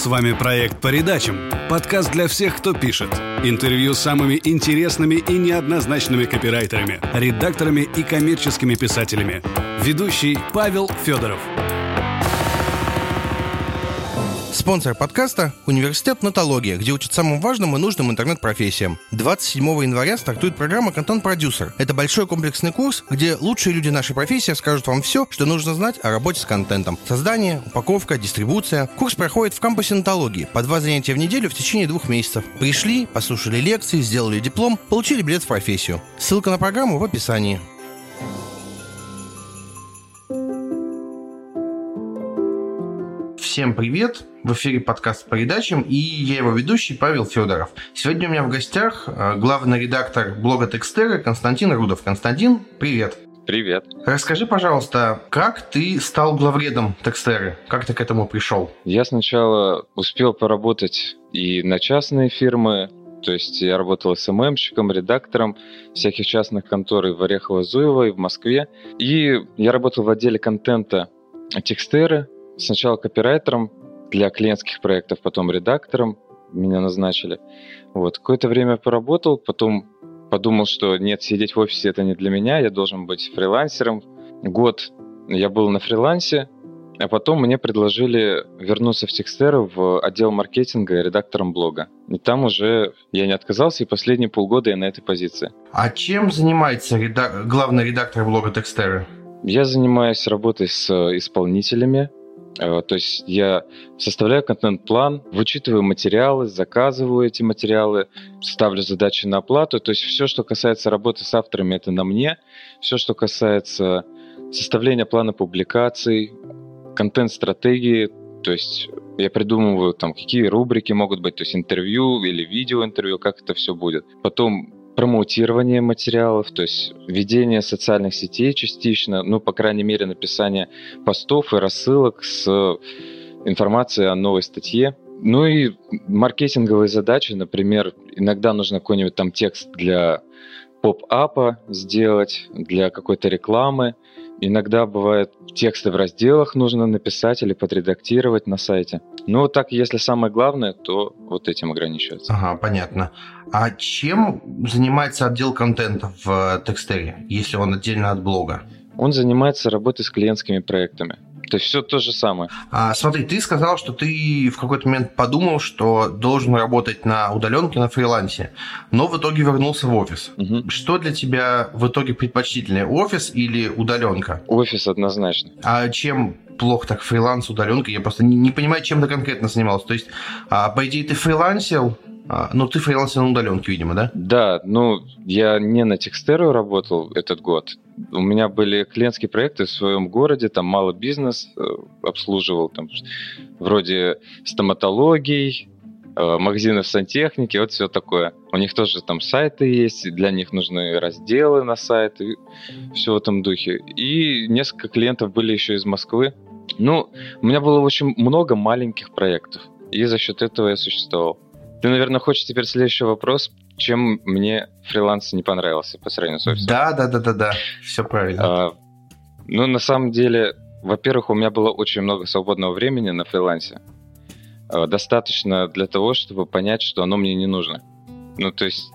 С вами проект «По редачам» – подкаст для всех, кто пишет. Интервью с самыми интересными и неоднозначными копирайтерами, редакторами и коммерческими писателями. Ведущий Павел Федоров. Спонсор подкаста – Университет Нотология, где учат самым важным и нужным интернет-профессиям. 27 января стартует программа «Контент-продюсер». Это большой комплексный курс, где лучшие люди нашей профессии скажут вам все, что нужно знать о работе с контентом. Создание, упаковка, дистрибуция. Курс проходит в кампусе Нотологии по два занятия в неделю в течение двух месяцев. Пришли, послушали лекции, сделали диплом, получили билет в профессию. Ссылка на программу в описании. Всем привет! В эфире подкаст по передачам и я его ведущий Павел Федоров. Сегодня у меня в гостях э, главный редактор блога Текстеры Константин Рудов. Константин, привет! Привет. Расскажи, пожалуйста, как ты стал главредом Текстеры? Как ты к этому пришел? Я сначала успел поработать и на частные фирмы, то есть я работал СММщиком, редактором всяких частных контор и в Орехово-Зуево, и в Москве. И я работал в отделе контента Текстеры, сначала копирайтером для клиентских проектов, потом редактором меня назначили. Вот. Какое-то время поработал, потом подумал, что нет, сидеть в офисе это не для меня, я должен быть фрилансером. Год я был на фрилансе, а потом мне предложили вернуться в Текстеру в отдел маркетинга и редактором блога. И там уже я не отказался, и последние полгода я на этой позиции. А чем занимается редак... главный редактор блога Текстеры? Я занимаюсь работой с исполнителями, Э, то есть я составляю контент-план, вычитываю материалы, заказываю эти материалы, ставлю задачи на оплату. То есть все, что касается работы с авторами, это на мне. Все, что касается составления плана публикаций, контент-стратегии, то есть я придумываю, там, какие рубрики могут быть, то есть интервью или видеоинтервью, как это все будет. Потом промоутирование материалов, то есть ведение социальных сетей частично, ну, по крайней мере, написание постов и рассылок с информацией о новой статье. Ну и маркетинговые задачи, например, иногда нужно какой-нибудь там текст для поп-апа сделать, для какой-то рекламы. Иногда бывает тексты в разделах нужно написать или подредактировать на сайте. Ну, так, если самое главное, то вот этим ограничивается. Ага, понятно. А чем занимается отдел контента в Текстере, если он отдельно от блога? Он занимается работой с клиентскими проектами. То есть все то же самое. А, смотри, ты сказал, что ты в какой-то момент подумал, что должен работать на удаленке, на фрилансе, но в итоге вернулся в офис. Угу. Что для тебя в итоге предпочтительнее, офис или удаленка? Офис однозначно. А чем плохо так фриланс, удаленка? Я просто не, не понимаю, чем ты конкретно занимался. То есть, а, по идее, ты фрилансил, а, ну, ты фрилансил на удаленке, видимо, да? Да, ну, я не на Текстеру работал этот год. У меня были клиентские проекты в своем городе, там мало бизнес э, обслуживал, там вроде стоматологий, э, магазинов сантехники, вот все такое. У них тоже там сайты есть, для них нужны разделы на сайт, и все в этом духе. И несколько клиентов были еще из Москвы. Ну, у меня было очень много маленьких проектов, и за счет этого я существовал. Ты, наверное, хочешь теперь следующий вопрос, чем мне фриланс не понравился по сравнению с офисом? Да, да, да, да, да, все правильно. А, ну, на самом деле, во-первых, у меня было очень много свободного времени на фрилансе. А, достаточно для того, чтобы понять, что оно мне не нужно. Ну, то есть,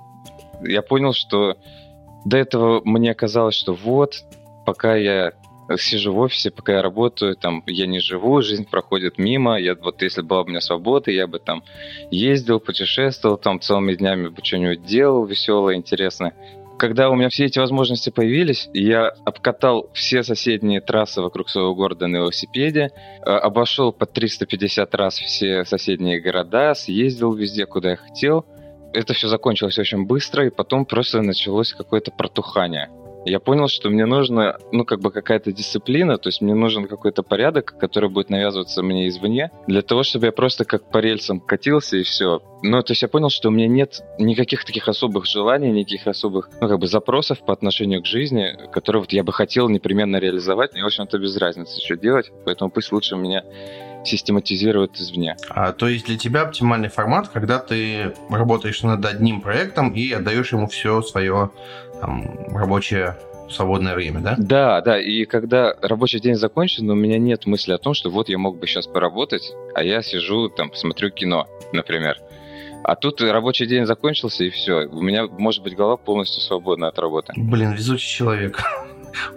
я понял, что до этого мне казалось, что вот, пока я сижу в офисе, пока я работаю, там, я не живу, жизнь проходит мимо, я, вот если была бы у меня свобода, я бы там ездил, путешествовал, там, целыми днями бы что-нибудь делал веселое, интересное. Когда у меня все эти возможности появились, я обкатал все соседние трассы вокруг своего города на велосипеде, э, обошел по 350 раз все соседние города, съездил везде, куда я хотел. Это все закончилось очень быстро, и потом просто началось какое-то протухание я понял, что мне нужно, ну, как бы какая-то дисциплина, то есть мне нужен какой-то порядок, который будет навязываться мне извне, для того, чтобы я просто как по рельсам катился и все. Ну, то есть я понял, что у меня нет никаких таких особых желаний, никаких особых, ну, как бы запросов по отношению к жизни, которые вот я бы хотел непременно реализовать. Мне, в общем-то, без разницы, что делать, поэтому пусть лучше меня систематизируют извне. А, то есть для тебя оптимальный формат, когда ты работаешь над одним проектом и отдаешь ему все свое там, рабочее свободное время, да? Да, да, и когда рабочий день закончен, у меня нет мысли о том, что вот я мог бы сейчас поработать, а я сижу там, смотрю кино, например. А тут рабочий день закончился, и все. У меня, может быть, голова полностью свободна от работы. Блин, везучий человек.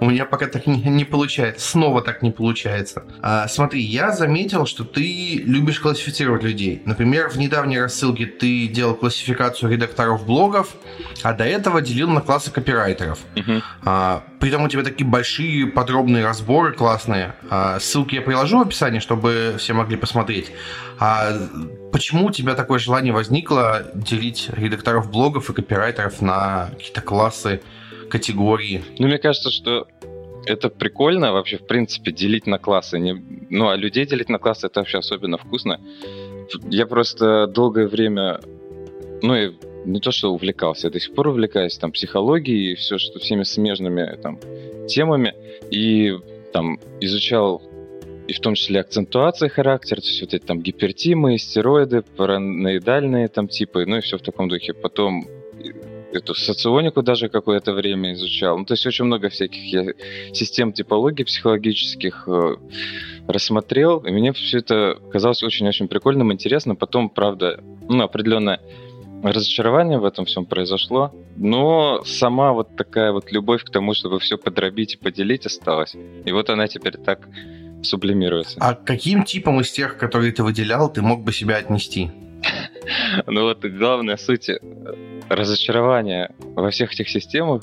У меня пока так не, не получается. Снова так не получается. А, смотри, я заметил, что ты любишь классифицировать людей. Например, в недавней рассылке ты делал классификацию редакторов блогов, а до этого делил на классы копирайтеров. Мгм. А, притом у тебя такие большие подробные разборы классные. А, ссылки я приложу в описании, чтобы все могли посмотреть. А почему у тебя такое желание возникло делить редакторов блогов и копирайтеров на какие-то классы, категории? Ну, мне кажется, что это прикольно вообще, в принципе, делить на классы. Не... Ну, а людей делить на классы это вообще особенно вкусно. Я просто долгое время, ну, и не то, что увлекался, я до сих пор увлекаюсь там психологией и все, что всеми смежными там темами. И там изучал и в том числе акцентуация характера, то есть вот эти там гипертимы, стероиды, параноидальные там типы, ну и все в таком духе. Потом эту соционику даже какое-то время изучал. Ну, то есть очень много всяких я систем типологии психологических э, рассмотрел, и мне все это казалось очень-очень прикольным, интересным. Потом, правда, ну, определенное разочарование в этом всем произошло, но сама вот такая вот любовь к тому, чтобы все подробить и поделить осталась. И вот она теперь так сублимируется. А каким типам из тех, которые ты выделял, ты мог бы себя отнести? Ну вот главная суть э, разочарования во всех этих системах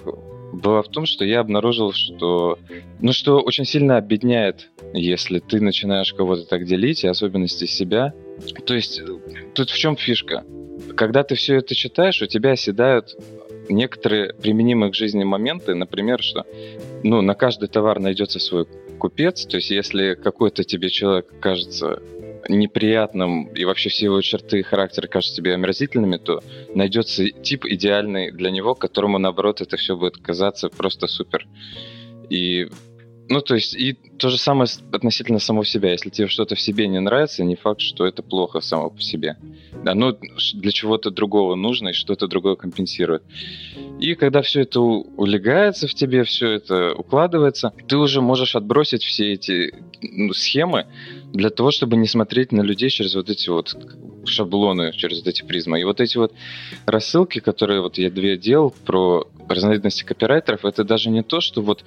была в том, что я обнаружил, что, ну, что очень сильно объединяет, если ты начинаешь кого-то так делить, и особенности себя. То есть э, тут в чем фишка? Когда ты все это читаешь, у тебя оседают некоторые применимые к жизни моменты, например, что ну, на каждый товар найдется свой купец, то есть если какой-то тебе человек кажется неприятным и вообще все его черты характера кажутся тебе омерзительными, то найдется тип идеальный для него, которому, наоборот, это все будет казаться просто супер. И ну, то есть, и то же самое относительно самого себя. Если тебе что-то в себе не нравится, не факт, что это плохо само по себе. Оно для чего-то другого нужно и что-то другое компенсирует. И когда все это улегается в тебе, все это укладывается, ты уже можешь отбросить все эти ну, схемы для того, чтобы не смотреть на людей через вот эти вот шаблоны, через вот эти призмы. И вот эти вот рассылки, которые вот я две делал про разновидности копирайтеров, это даже не то, что вот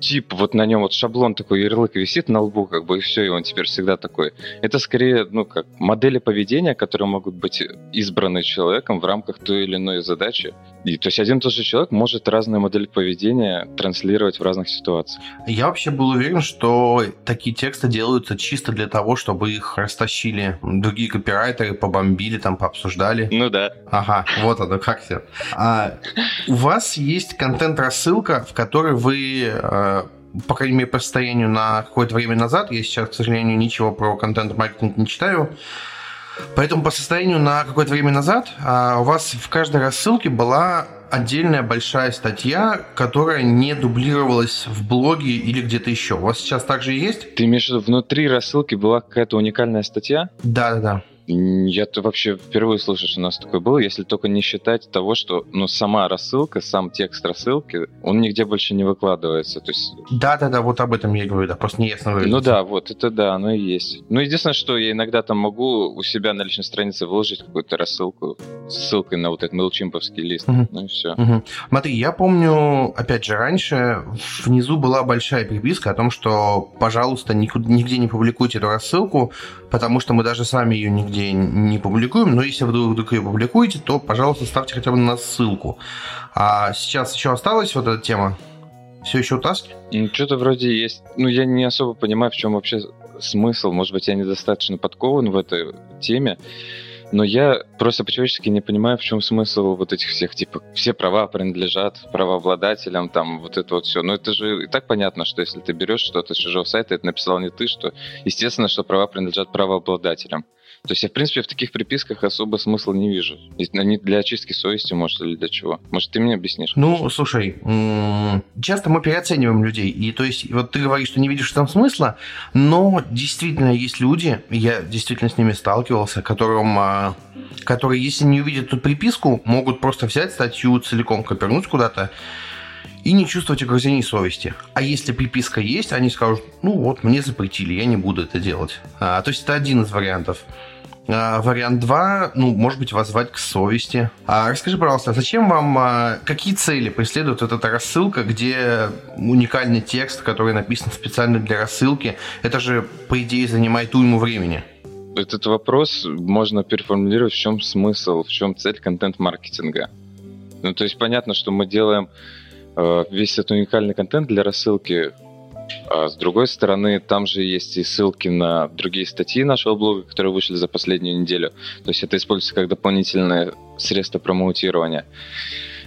тип, вот на нем вот шаблон такой, ярлык висит на лбу, как бы, и все, и он теперь всегда такой. Это скорее, ну, как модели поведения, которые могут быть избраны человеком в рамках той или иной задачи. И, то есть один и тот же человек может разные модели поведения транслировать в разных ситуациях. Я вообще был уверен, что такие тексты делаются чисто для того, чтобы их растащили другие копирайтеры, побомбили, там, пообсуждали. Ну да. Ага, вот оно, как все. А у вас есть контент-рассылка, в которой вы э, по крайней мере, по состоянию на какое-то время назад, я сейчас, к сожалению, ничего про контент-маркетинг не читаю, поэтому по состоянию на какое-то время назад а, у вас в каждой рассылке была отдельная большая статья, которая не дублировалась в блоге или где-то еще. У вас сейчас также есть? Ты имеешь в виду, внутри рассылки была какая-то уникальная статья? Да-да-да. Я-то вообще впервые слышу, что у нас такое было, если только не считать того, что ну, сама рассылка, сам текст рассылки, он нигде больше не выкладывается. То есть... Да-да-да, вот об этом я и говорю, да, просто неясно выразиться. Ну да, вот, это да, оно и есть. Ну, единственное, что я иногда там могу у себя на личной странице выложить какую-то рассылку с ссылкой на вот этот мелчимповский лист, Мгм. ну и все. Мгм. Смотри, я помню, опять же, раньше внизу была большая приписка о том, что, пожалуйста, никуда, нигде не публикуйте эту рассылку, потому что мы даже сами ее нигде не публикуем, но если вы вдруг ее публикуете, то, пожалуйста, ставьте хотя бы на ссылку. А сейчас еще осталась вот эта тема? Все еще у Таски? Ну, что-то вроде есть. Ну, я не особо понимаю, в чем вообще смысл. Может быть, я недостаточно подкован в этой теме. Но я просто по-человечески не понимаю, в чем смысл вот этих всех, типа, все права принадлежат правообладателям, там, вот это вот все. Но это же и так понятно, что если ты берешь что-то с чужого сайта, это написал не ты, что, естественно, что права принадлежат правообладателям. То есть я, в принципе, в таких приписках особо смысла не вижу. Они для очистки совести, может, или для чего. Может, ты мне объяснишь? Ну, слушай, часто мы переоцениваем людей. И то есть, вот ты говоришь, что не видишь там смысла, но действительно есть люди, я действительно с ними сталкивался, которым, а, которые, если не увидят тут приписку, могут просто взять статью целиком, копернуть куда-то и не чувствовать угрызений совести. А если приписка есть, они скажут, ну вот, мне запретили, я не буду это делать. А, то есть это один из вариантов. А, вариант 2, ну, может быть, воззвать к совести. А, расскажи, пожалуйста, зачем вам, а, какие цели преследует эта рассылка, где уникальный текст, который написан специально для рассылки, это же, по идее, занимает уйму времени. Этот вопрос можно переформулировать, в чем смысл, в чем цель контент-маркетинга. Ну, то есть понятно, что мы делаем э, весь этот уникальный контент для рассылки, а с другой стороны, там же есть и ссылки на другие статьи нашего блога, которые вышли за последнюю неделю. То есть это используется как дополнительное средство промоутирования.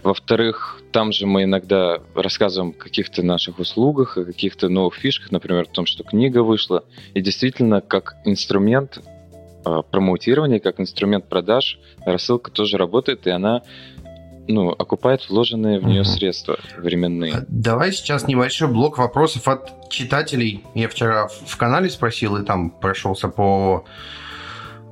Во-вторых, там же мы иногда рассказываем о каких-то наших услугах, о каких-то новых фишках, например, о том, что книга вышла. И действительно, как инструмент э, промоутирования, как инструмент продаж, рассылка тоже работает, и она ну, окупает вложенные в нее угу. средства временные. А давай сейчас небольшой блок вопросов от читателей. Я вчера в канале спросил и там прошелся по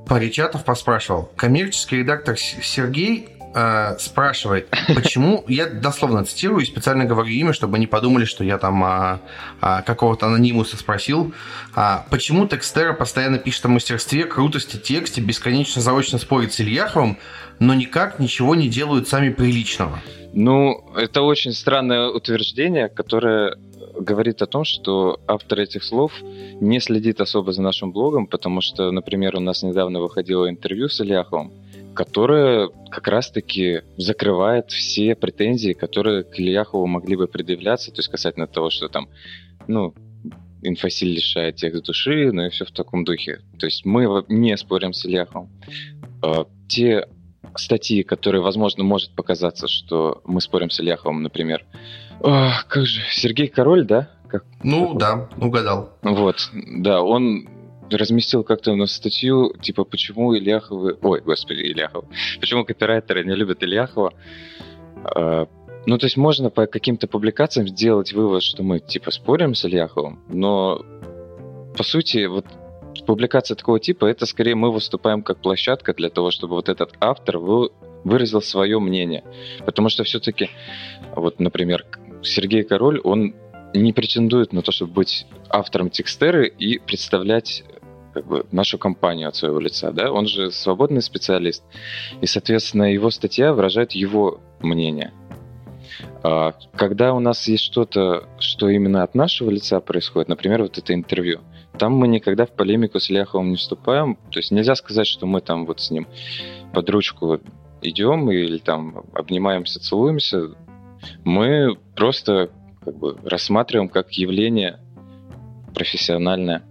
паре чатов, поспрашивал. Коммерческий редактор Сергей э, спрашивает, почему, я дословно цитирую, специально говорю имя, чтобы не подумали, что я там а, а, какого-то анонимуса спросил, а, почему Текстера постоянно пишет о мастерстве, крутости, тексте, бесконечно заочно спорит с Ильяховым, но никак ничего не делают сами приличного. Ну, это очень странное утверждение, которое говорит о том, что автор этих слов не следит особо за нашим блогом, потому что, например, у нас недавно выходило интервью с Ильяховым, которое как раз-таки закрывает все претензии, которые к Ильяхову могли бы предъявляться, то есть касательно того, что там, ну, инфосиль лишает текст души, ну и все в таком духе. То есть мы не спорим с Ильяховым. А, те статьи, которые, возможно, может показаться, что мы спорим с Ильяховым, например. О, как же, Сергей Король, да? Как, ну, как да, угадал. Вот, да, он разместил как-то на статью, типа, почему Ильяховы... Ой, господи, Ильяхов. Почему копирайтеры не любят Ильяхова? А, ну, то есть можно по каким-то публикациям сделать вывод, что мы, типа, спорим с Ильяховым, но, по сути, вот публикация такого типа, это скорее мы выступаем как площадка для того, чтобы вот этот автор вы, выразил свое мнение. Потому что все-таки, вот, например, Сергей Король, он не претендует на то, чтобы быть автором текстеры и представлять как бы, нашу компанию от своего лица, да, он же свободный специалист, и, соответственно, его статья выражает его мнение. А, когда у нас есть что-то, что именно от нашего лица происходит, например, вот это интервью, там мы никогда в полемику с Ляховым не вступаем. То есть нельзя сказать, что мы там вот с ним под ручку идем или там обнимаемся, целуемся. Мы просто как бы рассматриваем как явление профессиональное.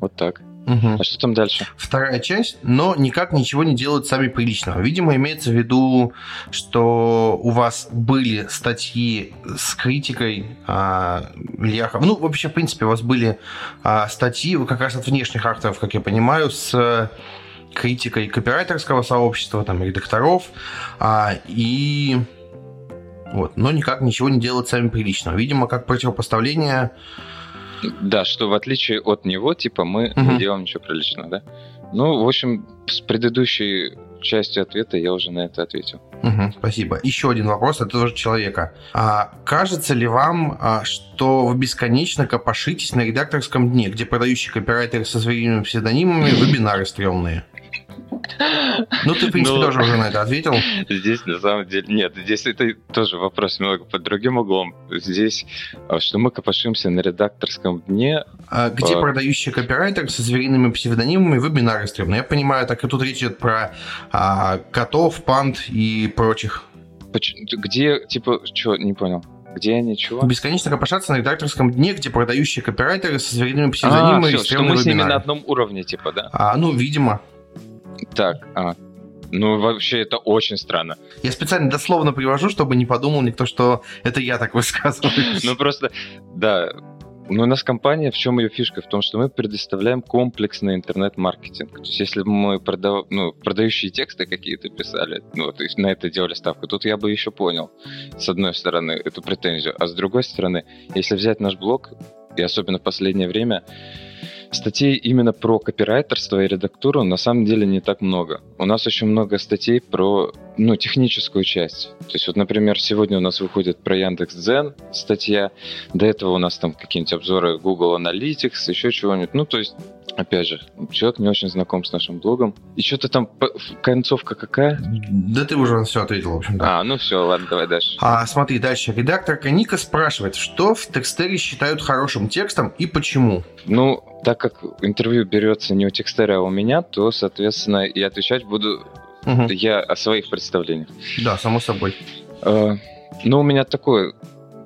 Вот так. Угу. А что там дальше? Вторая часть, но никак ничего не делают сами приличного. Видимо, имеется в виду, что у вас были статьи с критикой а, Ильяхова. Ну, вообще, в принципе, у вас были а, статьи как раз от внешних авторов, как я понимаю, с критикой копирайтерского сообщества, там, редакторов, а, и вот, но никак ничего не делают сами приличного. Видимо, как противопоставление да, что в отличие от него, типа, мы угу. не делаем ничего приличного, да? Ну, в общем, с предыдущей частью ответа я уже на это ответил. Угу, спасибо. Еще один вопрос от того же человека. А, кажется ли вам, а, что вы бесконечно копошитесь на редакторском дне, где продающие копирайтеры со своими псевдонимами вебинары стрёмные? Ну, ты, в принципе, ну, тоже уже на это ответил. Здесь, на самом деле, нет, здесь это тоже вопрос немного под другим углом. Здесь, а, что мы копошимся на редакторском дне. А где а... продающий копирайтер со звериными псевдонимами вебинары стримные? Я понимаю, так и тут речь идет про а, котов, панд и прочих. Где, типа, что, не понял? Где они, чего? Бесконечно копошаться на редакторском дне, где продающие копирайтеры со звериными псевдонимами а, все, что мы с ними на одном уровне, типа, да? А, ну, видимо. Так, а, ну, вообще, это очень странно. Я специально дословно привожу, чтобы не подумал никто, что это я так высказываюсь. Ну, просто, да. Но у нас компания, в чем ее фишка? В том, что мы предоставляем комплексный интернет-маркетинг. То есть, если бы мы продав... ну, продающие тексты какие-то писали, ну, то есть на это делали ставку, тут я бы еще понял, с одной стороны, эту претензию. А с другой стороны, если взять наш блог, и особенно в последнее время, статей именно про копирайтерство и редактуру на самом деле не так много. У нас очень много статей про ну, техническую часть. То есть вот, например, сегодня у нас выходит про Яндекс.Дзен статья, до этого у нас там какие-нибудь обзоры Google Analytics, еще чего-нибудь. Ну, то есть Опять же, человек не очень знаком с нашим блогом. И что-то там, концовка какая? Да ты уже все ответил, в общем, да. А, ну все, ладно, давай дальше. А, смотри, дальше. Редакторка Ника спрашивает, что в текстере считают хорошим текстом и почему? Ну, так как интервью берется не у текстера, а у меня, то, соответственно, и отвечать буду угу. я о своих представлениях. Да, само собой. Э, ну, у меня такой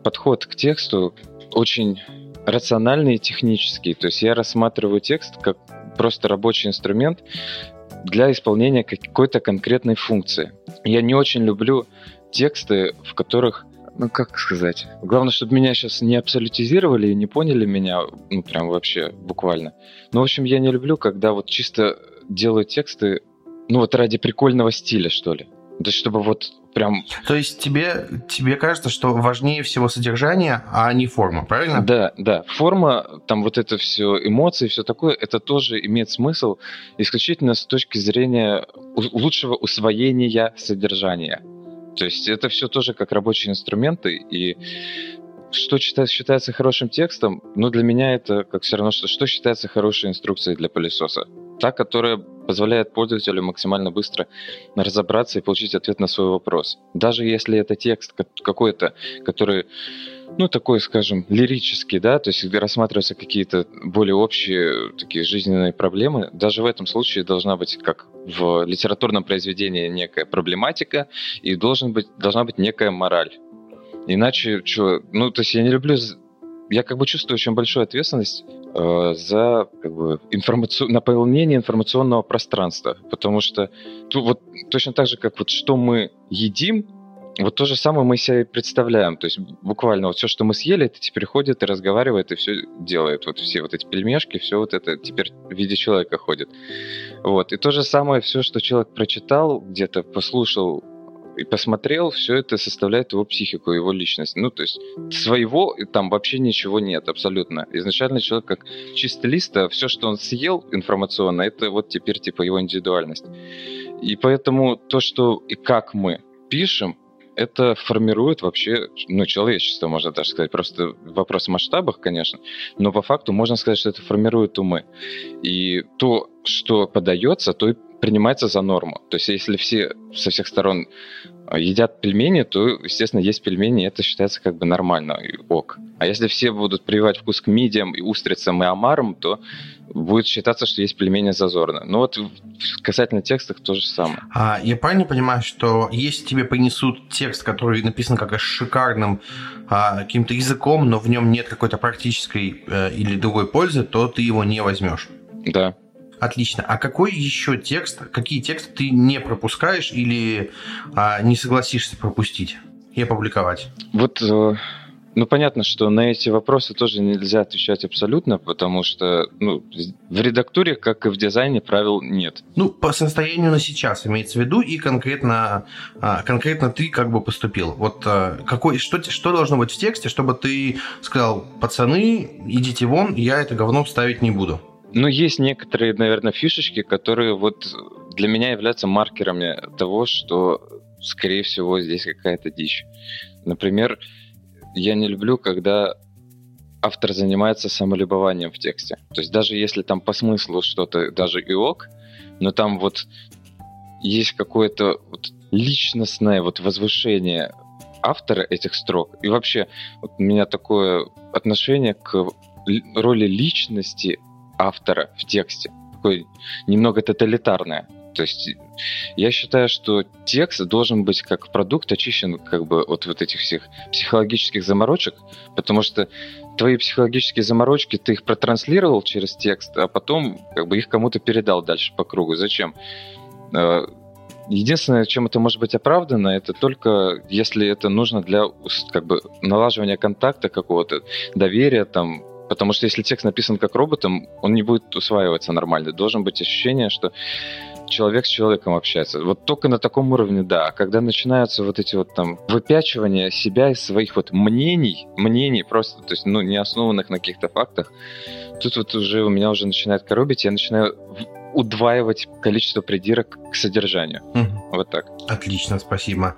подход к тексту очень рациональный и технический. То есть я рассматриваю текст как просто рабочий инструмент для исполнения какой-то конкретной функции. Я не очень люблю тексты, в которых ну, как сказать? Главное, чтобы меня сейчас не абсолютизировали и не поняли меня, ну, прям вообще, буквально. Ну, в общем, я не люблю, когда вот чисто делаю тексты, ну, вот ради прикольного стиля, что ли. То есть, чтобы вот прям... То есть тебе, тебе кажется, что важнее всего содержание, а не форма, правильно? Да, да. Форма, там вот это все, эмоции, все такое, это тоже имеет смысл исключительно с точки зрения лучшего усвоения содержания. То есть это все тоже как рабочие инструменты, и что считается, считается хорошим текстом, ну, для меня это как все равно, что, что считается хорошей инструкцией для пылесоса. Та, которая позволяет пользователю максимально быстро разобраться и получить ответ на свой вопрос. Даже если это текст какой-то, который ну, такой, скажем, лирический, да, то есть рассматриваются какие-то более общие такие жизненные проблемы, даже в этом случае должна быть, как в литературном произведении, некая проблематика и должен быть, должна быть некая мораль. Иначе, что, ну, то есть я не люблю, я как бы чувствую очень большую ответственность э, за как бы, информацию, наполнение информационного пространства, потому что тут вот точно так же, как вот что мы едим, вот то же самое мы себе представляем. То есть буквально вот все, что мы съели, это теперь ходит и разговаривает, и все делает. Вот все вот эти пельмешки, все вот это теперь в виде человека ходит. Вот. И то же самое, все, что человек прочитал, где-то послушал и посмотрел, все это составляет его психику, его личность. Ну, то есть своего там вообще ничего нет абсолютно. Изначально человек как чистый лист, а все, что он съел информационно, это вот теперь типа его индивидуальность. И поэтому то, что и как мы пишем, это формирует вообще, ну, человечество, можно даже сказать. Просто вопрос в масштабах, конечно, но по факту можно сказать, что это формирует умы. И то, что подается, то и принимается за норму. То есть если все со всех сторон а, едят пельмени, то, естественно, есть пельмени, и это считается как бы нормально, и ок. А если все будут прививать вкус к мидиям и устрицам и омарам, то будет считаться, что есть пельмени зазорно. Ну вот касательно текстов то же самое. А, я правильно понимаю, что если тебе принесут текст, который написан как шикарным а, каким-то языком, но в нем нет какой-то практической а, или другой пользы, то ты его не возьмешь? Да. Отлично. А какой еще текст, какие тексты ты не пропускаешь или а, не согласишься пропустить и опубликовать? Вот, э, ну понятно, что на эти вопросы тоже нельзя отвечать абсолютно, потому что ну, в редактуре, как и в дизайне, правил нет. Ну, по состоянию на сейчас имеется в виду, и конкретно, а, конкретно ты как бы поступил. Вот а, какой, что, что должно быть в тексте, чтобы ты сказал, пацаны, идите вон, я это говно ставить не буду? Ну, есть некоторые, наверное, фишечки, которые вот для меня являются маркерами того, что, скорее всего, здесь какая-то дичь. Например, я не люблю, когда автор занимается самолюбованием в тексте. То есть даже если там по смыслу что-то даже и ок, но там вот есть какое-то вот личностное вот возвышение автора этих строк. И вообще вот у меня такое отношение к роли личности автора в тексте. Такое немного тоталитарное. То есть я считаю, что текст должен быть как продукт очищен как бы от вот этих всех психологических заморочек, потому что твои психологические заморочки, ты их протранслировал через текст, а потом как бы их кому-то передал дальше по кругу. Зачем? Э, единственное, чем это может быть оправдано, это только если это нужно для как бы налаживания контакта какого-то, доверия, там, Потому что если текст написан как роботом, он не будет усваиваться нормально. Должен быть ощущение, что человек с человеком общается. Вот только на таком уровне, да. А когда начинаются вот эти вот там выпячивания себя из своих вот мнений, мнений просто, то есть, ну, не основанных на каких-то фактах, тут вот уже у меня уже начинает коробить, я начинаю удваивать количество придирок к содержанию. Угу. Вот так. Отлично, спасибо.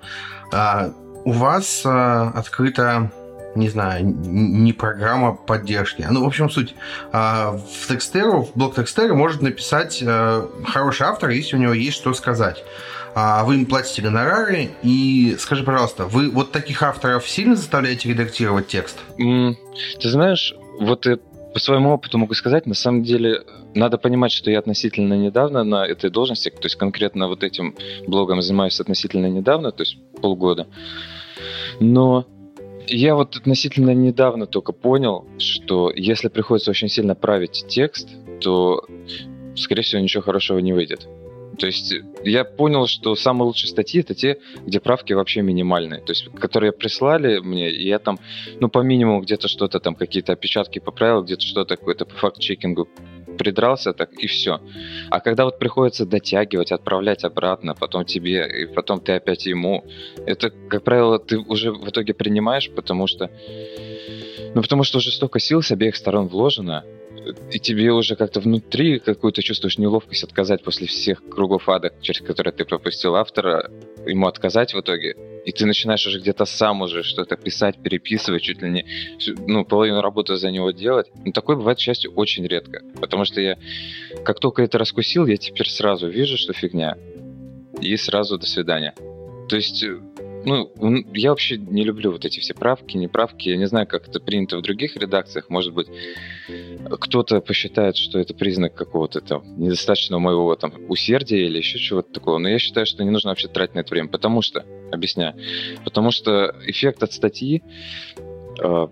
А, у вас а, открыта не знаю, не программа поддержки. Ну, в общем, суть. А, в текстеру, в блок текстеру может написать э, хороший автор, если у него есть что сказать. А вы им платите гонорары, и скажи, пожалуйста, вы вот таких авторов сильно заставляете редактировать текст? Ты знаешь, вот по своему опыту могу сказать, на самом деле надо понимать, что я относительно недавно на этой должности, то есть конкретно вот этим блогом занимаюсь относительно недавно, то есть полгода. Но я вот относительно недавно только понял, что если приходится очень сильно править текст, то, скорее всего, ничего хорошего не выйдет. То есть я понял, что самые лучшие статьи это те, где правки вообще минимальные. То есть, которые прислали мне, и я там, ну, по минимуму где-то что-то там, какие-то опечатки поправил, где-то что-то какое-то по факт-чекингу придрался, так и все. А когда вот приходится дотягивать, отправлять обратно, потом тебе, и потом ты опять ему, это, как правило, ты уже в итоге принимаешь, потому что ну, потому что уже столько сил с обеих сторон вложено, и тебе уже как-то внутри какую-то чувствуешь неловкость отказать после всех кругов ада, через которые ты пропустил автора, ему отказать в итоге, и ты начинаешь уже где-то сам уже что-то писать, переписывать, чуть ли не ну, половину работы за него делать. Но такое бывает, к счастью, очень редко. Потому что я, как только это раскусил, я теперь сразу вижу, что фигня. И сразу до свидания. То есть ну, я вообще не люблю вот эти все правки, неправки. Я не знаю, как это принято в других редакциях. Может быть, кто-то посчитает, что это признак какого-то там недостаточного моего там усердия или еще чего-то такого. Но я считаю, что не нужно вообще тратить на это время. Потому что, объясняю, потому что эффект от статьи э,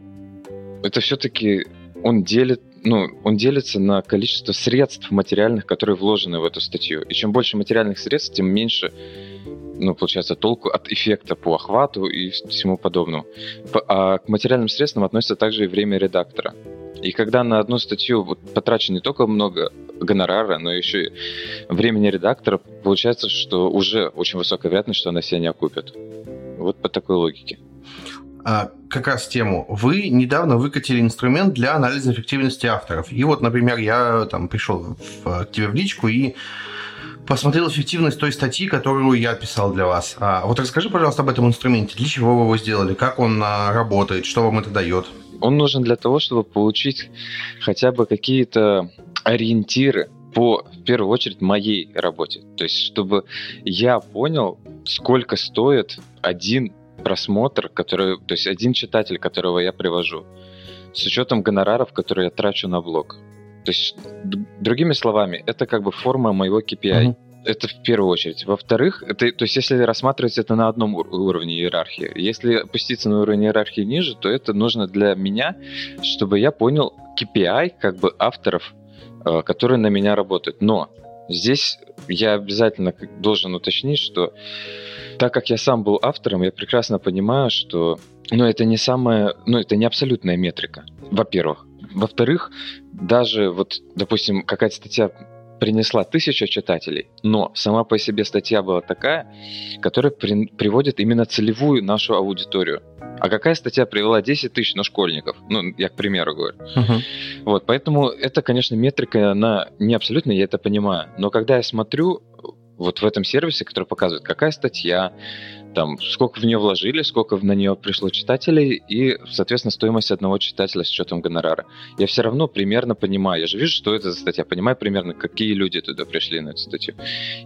это все-таки он делит ну, он делится на количество средств материальных, которые вложены в эту статью. И чем больше материальных средств, тем меньше ну, получается, толку от эффекта по охвату и всему подобному. А к материальным средствам относится также и время редактора. И когда на одну статью вот, потрачено не только много гонорара, но еще и времени редактора, получается, что уже очень высокая вероятность, что она себя не окупит. Вот по такой логике. А, как раз тему. Вы недавно выкатили инструмент для анализа эффективности авторов. И вот, например, я там пришел в, к тебе в личку и посмотрел эффективность той статьи, которую я писал для вас. А вот расскажи, пожалуйста, об этом инструменте. Для чего вы его сделали? Как он а, работает? Что вам это дает? Он нужен для того, чтобы получить хотя бы какие-то ориентиры по, в первую очередь, моей работе. То есть, чтобы я понял, сколько стоит один просмотр, который, то есть один читатель, которого я привожу, с учетом гонораров, которые я трачу на блог. То есть, другими словами, это как бы форма моего KPI. Mm-hmm. Это в первую очередь. Во-вторых, это, то есть если рассматривать это на одном уровне иерархии, если опуститься на уровень иерархии ниже, то это нужно для меня, чтобы я понял KPI как бы авторов, э, которые на меня работают. Но здесь я обязательно должен уточнить, что так как я сам был автором, я прекрасно понимаю, что ну, это не самая, ну, это не абсолютная метрика, во-первых. Во-вторых, даже вот, допустим, какая-то статья принесла тысяча читателей, но сама по себе статья была такая, которая при, приводит именно целевую нашу аудиторию. А какая статья привела 10 тысяч, ну, школьников? Ну, я к примеру говорю. Uh-huh. Вот, поэтому это, конечно, метрика, она не абсолютно, я это понимаю. Но когда я смотрю вот в этом сервисе, который показывает, какая статья, там, сколько в нее вложили, сколько на нее пришло читателей и, соответственно, стоимость одного читателя с учетом гонорара. Я все равно примерно понимаю, я же вижу, что это за статья, понимаю примерно, какие люди туда пришли на эту статью.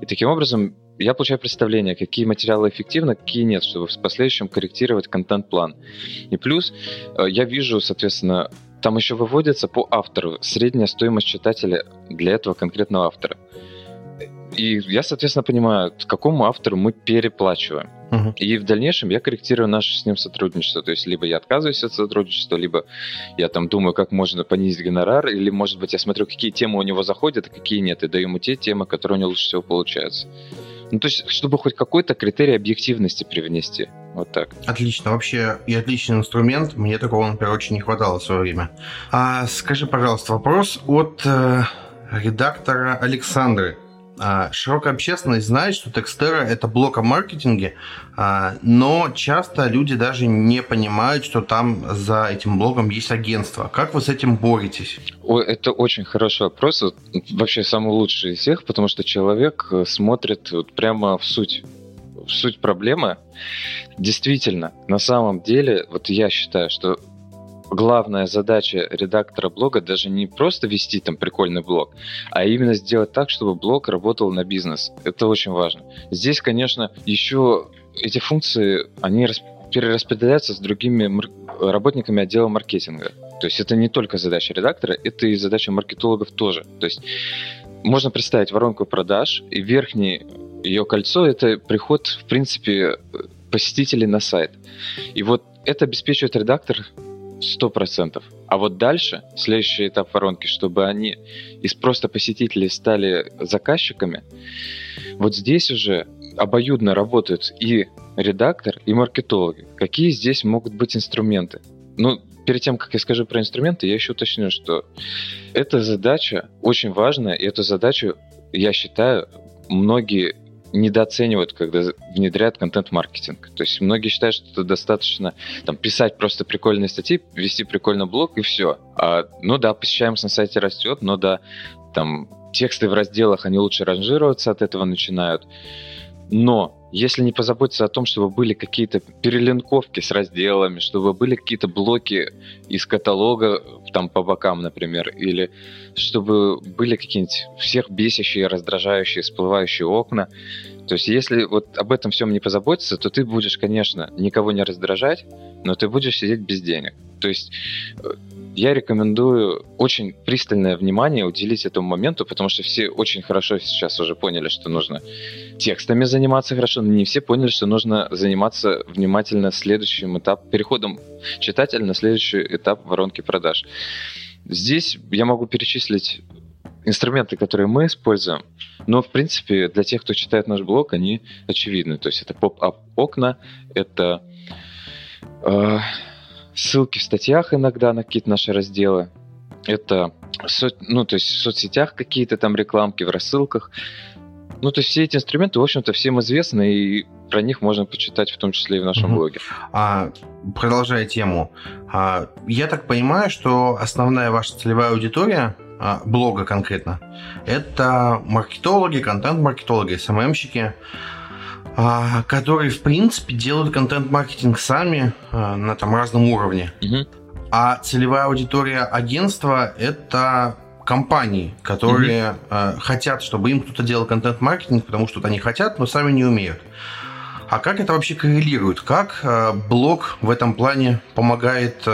И таким образом я получаю представление, какие материалы эффективны, какие нет, чтобы в последующем корректировать контент-план. И плюс э, я вижу, соответственно, там еще выводится по автору средняя стоимость читателя для этого конкретного автора. И я, соответственно, понимаю, какому автору мы переплачиваем. Uh-huh. И в дальнейшем я корректирую наше с ним сотрудничество. То есть либо я отказываюсь от сотрудничества, либо я там думаю, как можно понизить гонорар, или, может быть, я смотрю, какие темы у него заходят, а какие нет, и даю ему те темы, которые у него лучше всего получаются. Ну, то есть, чтобы хоть какой-то критерий объективности привнести. Вот так. Отлично. Вообще, и отличный инструмент. Мне такого, например, очень не хватало в свое время. А скажи, пожалуйста, вопрос от э, редактора Александры. А, широкая общественность знает, что Текстера – это блок о маркетинге, а, но часто люди даже не понимают, что там за этим блогом есть агентство. Как вы с этим боретесь? Это очень хороший вопрос. Вообще самый лучший из всех, потому что человек э, смотрит прямо в суть суть проблемы. Действительно, на самом деле, вот я считаю, что главная задача редактора блога даже не просто вести там прикольный блог, а именно сделать так, чтобы блог работал на бизнес. Это очень важно. Здесь, конечно, еще эти функции, они перераспределяются с другими работниками отдела маркетинга. То есть это не только задача редактора, это и задача маркетологов тоже. То есть можно представить воронку продаж, и верхний ее кольцо – это приход, в принципе, посетителей на сайт. И вот это обеспечивает редактор сто процентов. А вот дальше, следующий этап воронки, чтобы они из просто посетителей стали заказчиками, вот здесь уже обоюдно работают и редактор, и маркетологи. Какие здесь могут быть инструменты? Ну, перед тем, как я скажу про инструменты, я еще уточню, что эта задача очень важная, и эту задачу, я считаю, многие недооценивают, когда внедряют контент-маркетинг. То есть многие считают, что это достаточно там, писать просто прикольные статьи, вести прикольный блог и все. А, ну да, посещаемость на сайте растет, но да, там тексты в разделах, они лучше ранжироваться от этого начинают. Но если не позаботиться о том, чтобы были какие-то перелинковки с разделами, чтобы были какие-то блоки из каталога там по бокам, например, или чтобы были какие-нибудь всех бесящие, раздражающие, всплывающие окна, то есть если вот об этом всем не позаботиться, то ты будешь, конечно, никого не раздражать, но ты будешь сидеть без денег. То есть э, я рекомендую очень пристальное внимание уделить этому моменту, потому что все очень хорошо сейчас уже поняли, что нужно текстами заниматься хорошо, но не все поняли, что нужно заниматься внимательно следующим этапом, переходом читателя на следующий этап воронки продаж. Здесь я могу перечислить инструменты, которые мы используем, но, в принципе, для тех, кто читает наш блог, они очевидны. То есть это поп-ап окна, это э, ссылки в статьях иногда на какие-то наши разделы, это со, ну, то есть в соцсетях какие-то там рекламки, в рассылках. Ну, то есть все эти инструменты, в общем-то, всем известны, и про них можно почитать в том числе и в нашем угу. блоге. А, продолжая тему, а, я так понимаю, что основная ваша целевая аудитория а, блога конкретно, это маркетологи, контент-маркетологи, СММщики, а, которые, в принципе, делают контент-маркетинг сами а, на там разном уровне. Угу. А целевая аудитория агентства – это компании, которые э, хотят, чтобы им кто-то делал контент-маркетинг, потому что они хотят, но сами не умеют. А как это вообще коррелирует? Как блог в этом плане помогает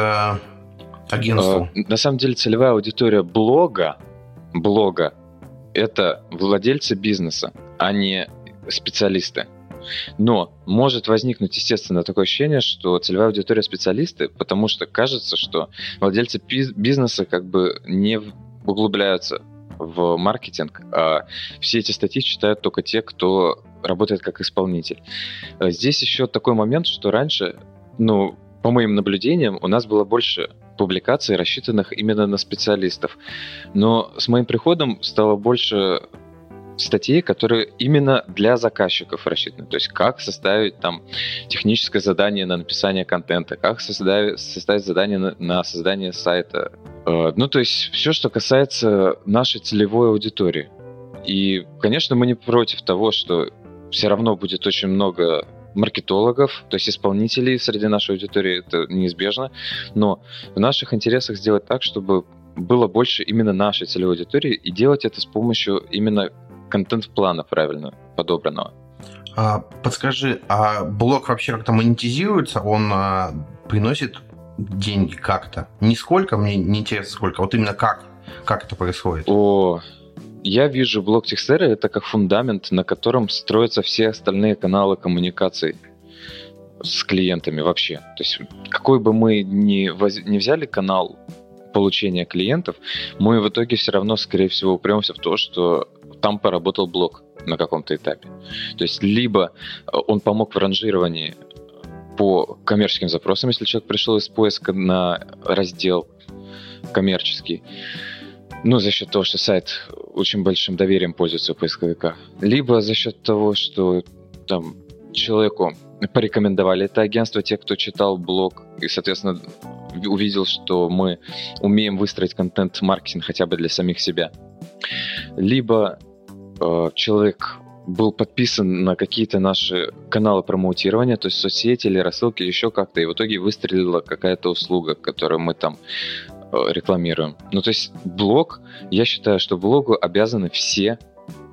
агентству? На самом деле целевая аудитория блога, блога это владельцы бизнеса, а не специалисты. Но может возникнуть, естественно, такое ощущение, что целевая аудитория специалисты, потому что кажется, что владельцы бизнеса как бы не углубляются в маркетинг, а все эти статьи читают только те, кто работает как исполнитель. А здесь еще такой момент, что раньше, ну, по моим наблюдениям, у нас было больше публикаций, рассчитанных именно на специалистов. Но с моим приходом стало больше статей, которые именно для заказчиков рассчитаны. То есть как составить там техническое задание на написание контента, как составить, составить задание на, на создание сайта. Э, ну, то есть все, что касается нашей целевой аудитории. И, конечно, мы не против того, что все равно будет очень много маркетологов, то есть исполнителей среди нашей аудитории, это неизбежно, но в наших интересах сделать так, чтобы было больше именно нашей целевой аудитории и делать это с помощью именно контент-плана правильно подобранного. А, подскажи, а блог вообще как-то монетизируется? Он а, приносит деньги как-то? Не сколько, мне не интересно сколько, вот именно как? Как это происходит? О, я вижу блог Текстера это как фундамент, на котором строятся все остальные каналы коммуникаций с клиентами вообще. То есть какой бы мы ни, воз... ни взяли канал получения клиентов, мы в итоге все равно, скорее всего, упремся в то, что там поработал блог на каком-то этапе. То есть либо э, он помог в ранжировании по коммерческим запросам, если человек пришел из поиска на раздел коммерческий, ну, за счет того, что сайт очень большим доверием пользуется у поисковика, либо за счет того, что там человеку порекомендовали это агентство, те, кто читал блог, и, соответственно, увидел, что мы умеем выстроить контент-маркетинг хотя бы для самих себя. Либо э, человек был подписан на какие-то наши каналы промоутирования, то есть соцсети или рассылки, еще как-то, и в итоге выстрелила какая-то услуга, которую мы там э, рекламируем. Ну, то есть блог, я считаю, что блогу обязаны все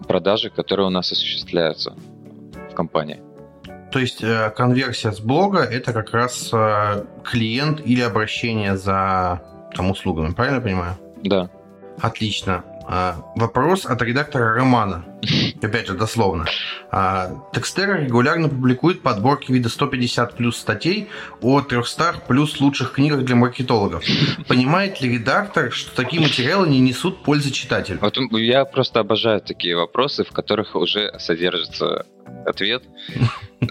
продажи, которые у нас осуществляются в компании. То есть э, конверсия с блога это как раз э, клиент или обращение за там, услугами, правильно я понимаю? Да. Отлично. А, вопрос от редактора Романа. Опять же, дословно. А, Текстера регулярно публикует подборки вида 150 плюс статей о 300 плюс лучших книгах для маркетологов. Понимает ли редактор, что такие материалы не несут пользы читателю? Вот я просто обожаю такие вопросы, в которых уже содержится ответ.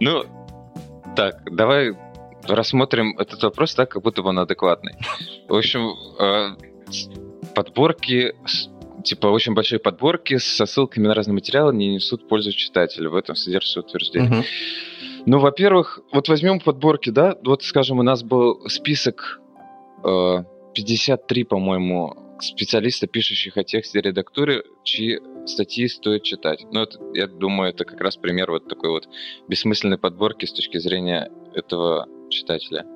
Ну, так, давай рассмотрим этот вопрос так, как будто бы он адекватный. В общем, э, подборки, типа очень большие подборки со ссылками на разные материалы не несут пользу читателю. В этом содержится утверждение. Угу. Ну, во-первых, вот возьмем подборки, да, вот, скажем, у нас был список э, 53, по-моему, специалиста, пишущих о тексте редактуре, чьи статьи стоит читать. Ну, это, я думаю, это как раз пример вот такой вот бессмысленной подборки с точки зрения этого читателя.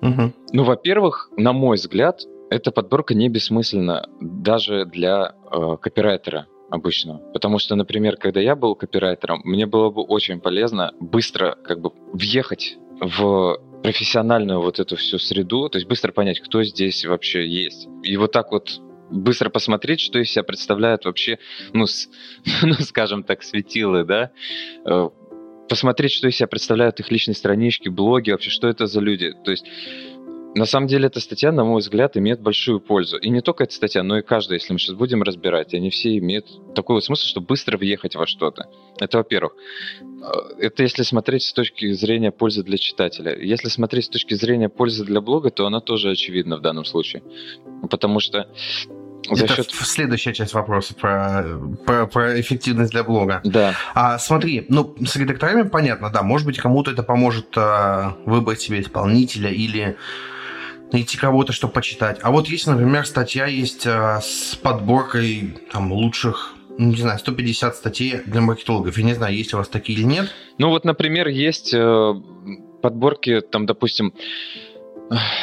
Угу. Ну, во-первых, на мой взгляд, эта подборка не бессмысленна даже для э, копирайтера обычного. Потому что, например, когда я был копирайтером, мне было бы очень полезно быстро как бы въехать в профессиональную вот эту всю среду, то есть быстро понять, кто здесь вообще есть. И вот так вот быстро посмотреть, что из себя представляют вообще, ну, с, ну скажем так, светилы, да, э, посмотреть, что из себя представляют их личные странички, блоги, вообще, что это за люди. То есть, на самом деле, эта статья, на мой взгляд, имеет большую пользу. И не только эта статья, но и каждая, если мы сейчас будем разбирать, они все имеют такой вот смысл, чтобы быстро въехать во что-то. Это во-первых. А, это если смотреть с точки зрения пользы для читателя. Если смотреть с точки зрения пользы для блога, то она тоже очевидна в данном случае. Потому что за Это счет... следующая часть вопроса про, про, про эффективность для блога. Да. А, смотри, ну, с редакторами понятно, да, может быть, кому-то это поможет а, выбрать себе исполнителя или найти кого-то, чтобы почитать. А вот если, например, статья есть а, с подборкой там, лучших не знаю, 150 статей для маркетологов. Я не знаю, есть у вас такие или нет. Ну вот, например, есть э, подборки, там, допустим,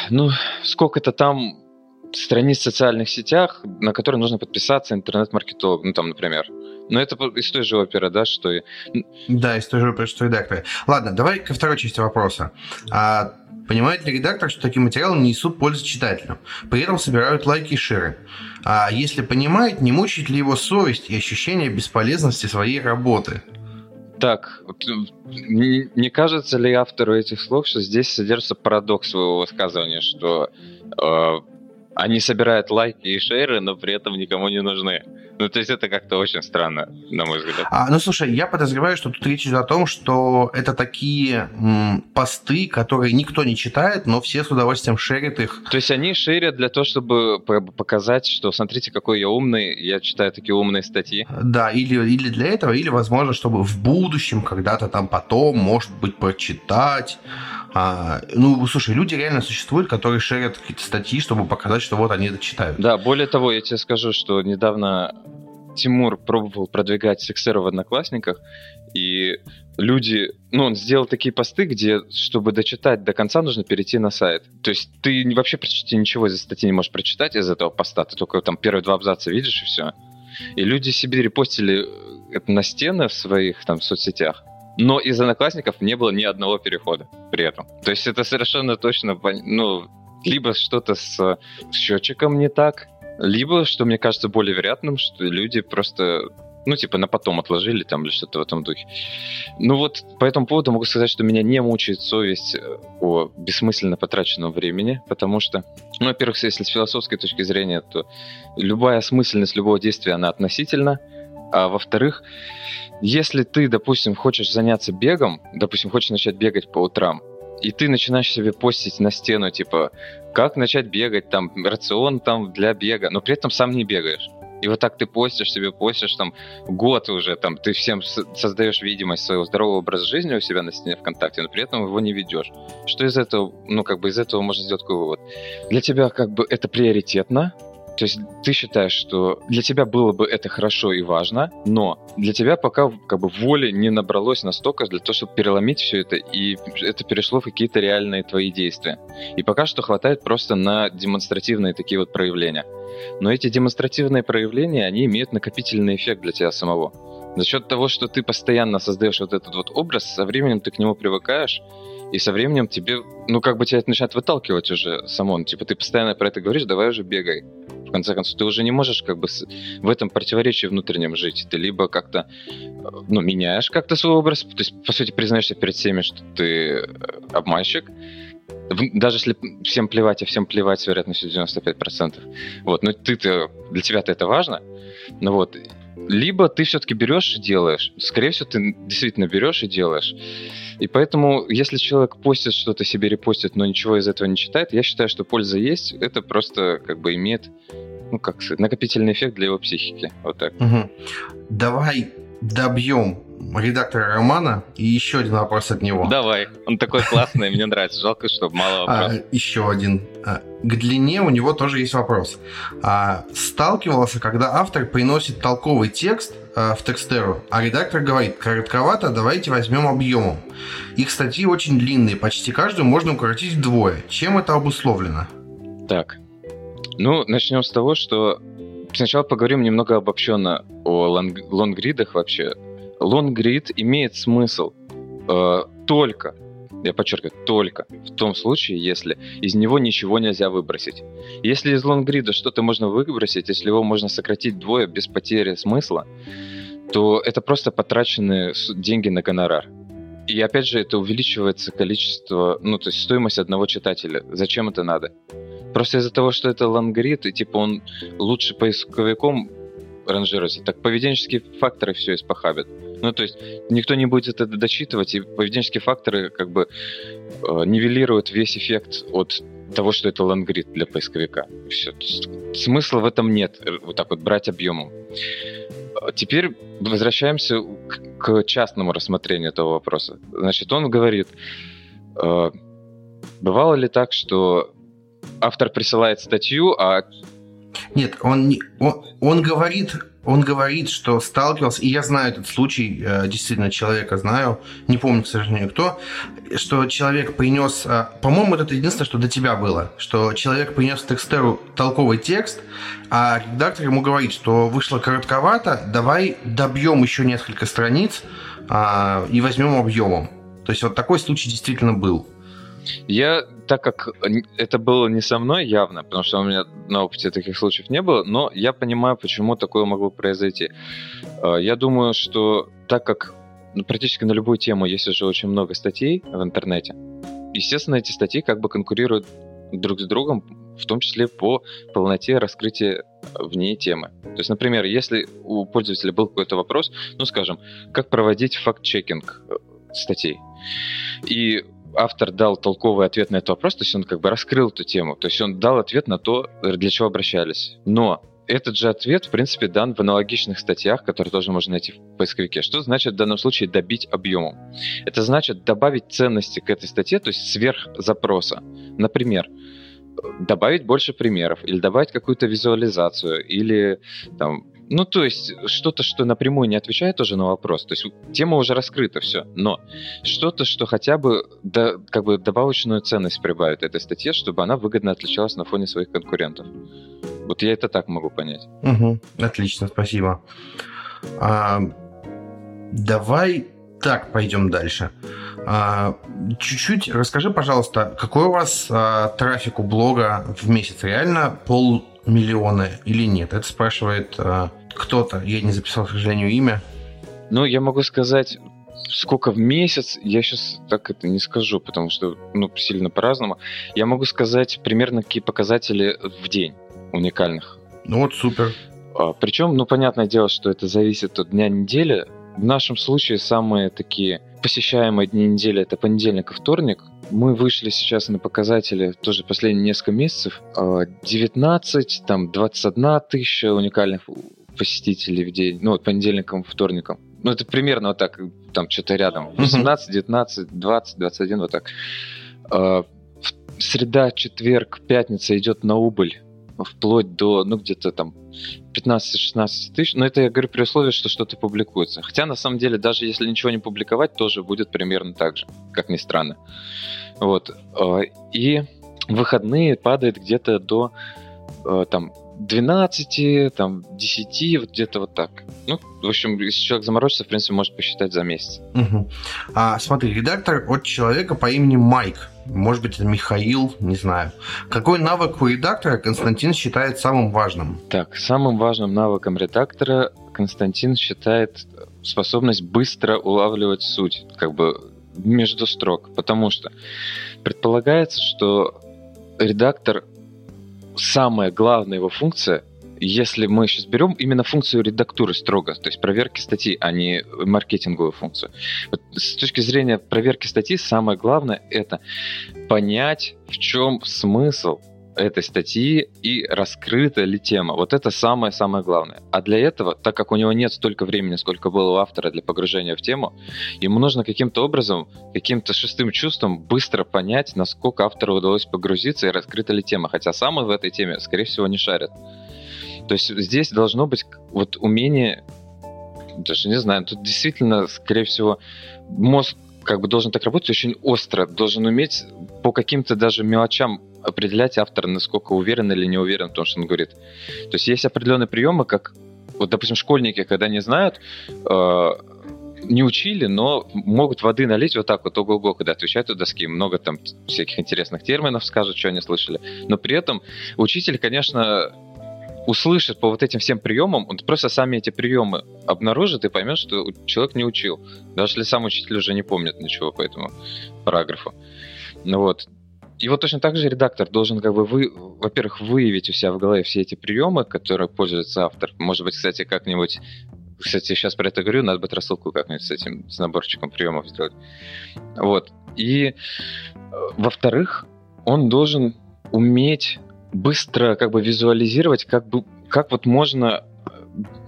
ну, сколько-то там страниц в социальных сетях, на которые нужно подписаться интернет-маркетолог, ну там, например. Но это из той же оперы, да, что и... Да, из той же оперы, что и редактор. Ладно, давай ко второй части вопроса. А понимает ли редактор, что такие материалы не несут пользы читателю? При этом собирают лайки и шеры. А если понимает, не мучает ли его совесть и ощущение бесполезности своей работы? Так, не кажется ли автору этих слов, что здесь содержится парадокс своего высказывания, что э, они собирают лайки и шейры, но при этом никому не нужны. Ну, то есть это как-то очень странно, на мой взгляд. А, ну, слушай, я подозреваю, что тут речь идет о том, что это такие м, посты, которые никто не читает, но все с удовольствием шерят их. То есть они шерят для того, чтобы показать, что смотрите, какой я умный, я читаю такие умные статьи. Да, или, или для этого, или, возможно, чтобы в будущем, когда-то там потом, может быть, прочитать. А, ну, слушай, люди реально существуют, которые шерят какие-то статьи, чтобы показать, что вот они это читают. Да, более того, я тебе скажу, что недавно Тимур пробовал продвигать сексеру в Одноклассниках, и люди, ну, он сделал такие посты, где, чтобы дочитать до конца, нужно перейти на сайт. То есть ты вообще почти ничего из статьи не можешь прочитать из этого поста, ты только там первые два абзаца видишь и все. И люди себе репостили это на стены в своих там соцсетях но из одноклассников не было ни одного перехода при этом. То есть это совершенно точно, ну, либо что-то с счетчиком не так, либо, что мне кажется более вероятным, что люди просто ну, типа, на потом отложили там или что-то в этом духе. Ну вот, по этому поводу могу сказать, что меня не мучает совесть э, о бессмысленно потраченном времени, потому что, ну, во-первых, если с философской точки зрения, то любая осмысленность любого действия, она относительна, а во-вторых, если ты, допустим, хочешь заняться бегом, допустим, хочешь начать бегать по утрам, и ты начинаешь себе постить на стену, типа, как начать бегать, там, рацион там для бега, но при этом сам не бегаешь. И вот так ты постишь себе, постишь там год уже, там ты всем создаешь видимость своего здорового образа жизни у себя на стене ВКонтакте, но при этом его не ведешь. Что из этого, ну как бы из этого можно сделать какой вывод? Для тебя как бы это приоритетно, то есть ты считаешь, что для тебя было бы это хорошо и важно, но для тебя пока как бы воли не набралось настолько для того, чтобы переломить все это, и это перешло в какие-то реальные твои действия. И пока что хватает просто на демонстративные такие вот проявления. Но эти демонстративные проявления, они имеют накопительный эффект для тебя самого. За счет того, что ты постоянно создаешь вот этот вот образ, со временем ты к нему привыкаешь, и со временем тебе, ну, как бы тебя это начинает выталкивать уже само. Ну, типа, ты постоянно про это говоришь, давай уже бегай. В конце концов, ты уже не можешь как бы в этом противоречии внутреннем жить. Ты либо как-то, ну, меняешь как-то свой образ, то есть, по сути, признаешься перед всеми, что ты э, обманщик, даже если всем плевать, а всем плевать с вероятностью 95%. Вот, но ты-то, для тебя-то это важно. Ну вот, либо ты все-таки берешь и делаешь. Скорее всего, ты действительно берешь и делаешь. И поэтому, если человек постит что-то, себе репостит, но ничего из этого не читает, я считаю, что польза есть. Это просто как бы имеет ну, как накопительный эффект для его психики. Вот так. Угу. Давай добьем редактора романа и еще один вопрос от него. Давай, он такой классный, мне нравится. Жалко, что мало а, вопросов. А, еще один. А, к длине у него тоже есть вопрос. А, сталкивался, когда автор приносит толковый текст а, в текстеру, а редактор говорит, коротковато, давайте возьмем объемом. Их статьи очень длинные, почти каждую можно укоротить вдвое. Чем это обусловлено? Так, ну, начнем с того, что сначала поговорим немного обобщенно о лонг- лонгридах вообще. Лонгрид имеет смысл э, только, я подчеркиваю, только в том случае, если из него ничего нельзя выбросить. Если из лонгрида что-то можно выбросить, если его можно сократить вдвое без потери смысла, то это просто потраченные деньги на гонорар. И опять же, это увеличивается количество, ну, то есть стоимость одного читателя. Зачем это надо? Просто из-за того, что это лонгрид, и типа он лучше поисковиком ранжируется, так поведенческие факторы все испохабят. Ну, то есть никто не будет это дочитывать, и поведенческие факторы как бы э, нивелируют весь эффект от того, что это лонгрид для поисковика. Все. Смысла в этом нет, э, вот так вот брать объемом. Теперь возвращаемся к, к частному рассмотрению этого вопроса. Значит, он говорит, э, бывало ли так, что автор присылает статью, а... Нет, он, он, он говорит, он говорит, что сталкивался, и я знаю этот случай, э, действительно, человека знаю, не помню, к сожалению, кто, что человек принес, э, по-моему, это единственное, что до тебя было, что человек принес текстеру толковый текст, а редактор ему говорит, что вышло коротковато, давай добьем еще несколько страниц а, и возьмем объемом. То есть вот такой случай действительно был. Я, так как это было не со мной явно, потому что у меня на опыте таких случаев не было, но я понимаю, почему такое могло произойти. А, я думаю, что так как ну, практически на любую тему есть уже очень много статей в интернете, естественно, эти статьи как бы конкурируют друг с другом, в том числе по полноте раскрытия в ней темы. То есть, например, если у пользователя был какой-то вопрос, ну, скажем, как проводить факт-чекинг э, статей, и автор дал толковый ответ на этот вопрос, то есть он как бы раскрыл эту тему, то есть он дал ответ на то, для чего обращались. Но этот же ответ, в принципе, дан в аналогичных статьях, которые тоже можно найти в поисковике. Что значит в данном случае добить объемом? Это значит добавить ценности к этой статье, то есть сверх запроса. Например, добавить больше примеров, или добавить какую-то визуализацию, или там, ну, то есть, что-то, что напрямую не отвечает уже на вопрос. То есть, тема уже раскрыта, все. Но что-то, что хотя бы до, как бы добавочную ценность прибавит этой статье, чтобы она выгодно отличалась на фоне своих конкурентов. Вот я это так могу понять. Угу. Отлично, спасибо. А, давай так пойдем дальше. А, чуть-чуть расскажи, пожалуйста, какой у вас а, трафик у блога в месяц? Реально полмиллиона или нет? Это спрашивает а, кто-то. Я не записал, к сожалению, имя. Ну, я могу сказать, сколько в месяц, я сейчас так это не скажу, потому что ну, сильно по-разному. Я могу сказать примерно какие показатели в день уникальных. Ну вот супер. А, причем, ну, понятное дело, что это зависит от дня недели. В нашем случае самые такие посещаемые дни недели это понедельник и вторник. Мы вышли сейчас на показатели тоже последние несколько месяцев. 19, а, там 21 тысяча уникальных посетителей в день, ну, понедельником, вторником. Ну, это примерно вот так, там что-то рядом. 18, 19, 20, 21, вот так. А, среда, четверг, пятница идет на убыль вплоть до, ну, где-то там 15-16 тысяч. Но это я говорю при условии, что что-то публикуется. Хотя, на самом деле, даже если ничего не публиковать, тоже будет примерно так же, как ни странно. Вот. А, и выходные падает где-то до а, там 12, там, 10, вот где-то вот так. Ну, в общем, если человек заморочится, в принципе, может посчитать за месяц. Угу. А, смотри, редактор от человека по имени Майк. Может быть, это Михаил, не знаю. Какой навык у редактора Константин считает самым важным? Так, самым важным навыком редактора Константин считает способность быстро улавливать суть, как бы между строк. Потому что предполагается, что редактор самая главная его функция, если мы сейчас берем именно функцию редактуры строго, то есть проверки статьи, а не маркетинговую функцию. Вот с точки зрения проверки статьи, самое главное это понять, в чем смысл этой статьи и раскрыта ли тема. Вот это самое-самое главное. А для этого, так как у него нет столько времени, сколько было у автора для погружения в тему, ему нужно каким-то образом, каким-то шестым чувством быстро понять, насколько автору удалось погрузиться и раскрыта ли тема. Хотя сам он в этой теме, скорее всего, не шарит. То есть здесь должно быть вот умение, даже не знаю, тут действительно, скорее всего, мозг как бы должен так работать очень остро, должен уметь по каким-то даже мелочам определять автора, насколько уверен или не уверен в том, что он говорит. То есть есть определенные приемы, как, вот, допустим, школьники, когда не знают, э, не учили, но могут воды налить вот так вот, ого-го, когда отвечают у доски. Много там всяких интересных терминов скажут, что они слышали. Но при этом учитель, конечно, услышит по вот этим всем приемам, он просто сами эти приемы обнаружит и поймет, что человек не учил. Даже если сам учитель уже не помнит ничего по этому параграфу. Ну вот. И вот точно так же редактор должен, как бы, вы, во-первых, выявить у себя в голове все эти приемы, которые пользуется автор. Может быть, кстати, как-нибудь кстати, сейчас про это говорю, надо будет рассылку как-нибудь с этим, с наборчиком приемов сделать. Вот. И, э, во-вторых, он должен уметь быстро как бы визуализировать, как бы как вот можно э,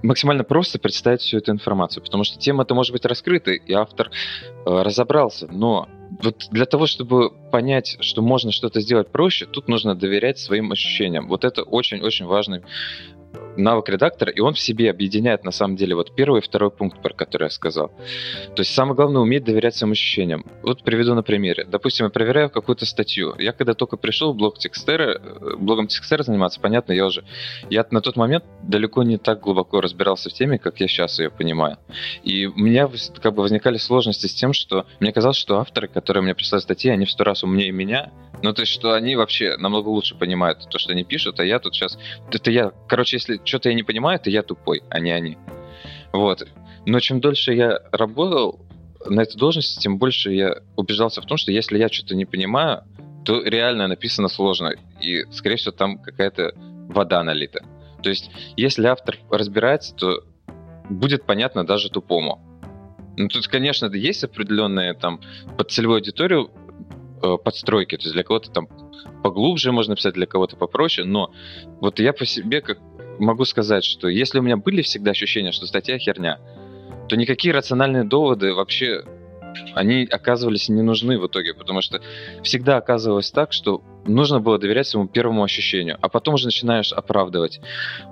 максимально просто представить всю эту информацию, потому что тема-то может быть раскрыта, и автор э, разобрался, но вот для того, чтобы понять, что можно что-то сделать проще, тут нужно доверять своим ощущениям. Вот это очень-очень важный навык редактора, и он в себе объединяет, на самом деле, вот первый и второй пункт, про который я сказал. То есть самое главное уметь доверять своим ощущениям. Вот приведу на примере. Допустим, я проверяю какую-то статью. Я когда только пришел в блог Текстера, э, блогом Текстера заниматься, понятно, я уже... Я на тот момент далеко не так глубоко разбирался в теме, как я сейчас ее понимаю. И у меня как бы возникали сложности с тем, что мне казалось, что авторы, которые мне прислали статьи, они в сто раз умнее меня, ну, то есть, что они вообще намного лучше понимают то, что они пишут, а я тут сейчас... Это я... Короче, если что-то я не понимаю, то я тупой, а не они. Вот. Но чем дольше я работал на этой должности, тем больше я убеждался в том, что если я что-то не понимаю, то реально написано сложно. И, скорее всего, там какая-то вода налита. То есть, если автор разбирается, то будет понятно даже тупому. Ну, тут, конечно, есть определенные там под целевую аудиторию подстройки. То есть для кого-то там поглубже можно писать, для кого-то попроще. Но вот я по себе как могу сказать, что если у меня были всегда ощущения, что статья херня, то никакие рациональные доводы вообще они оказывались не нужны в итоге, потому что всегда оказывалось так, что нужно было доверять своему первому ощущению, а потом уже начинаешь оправдывать.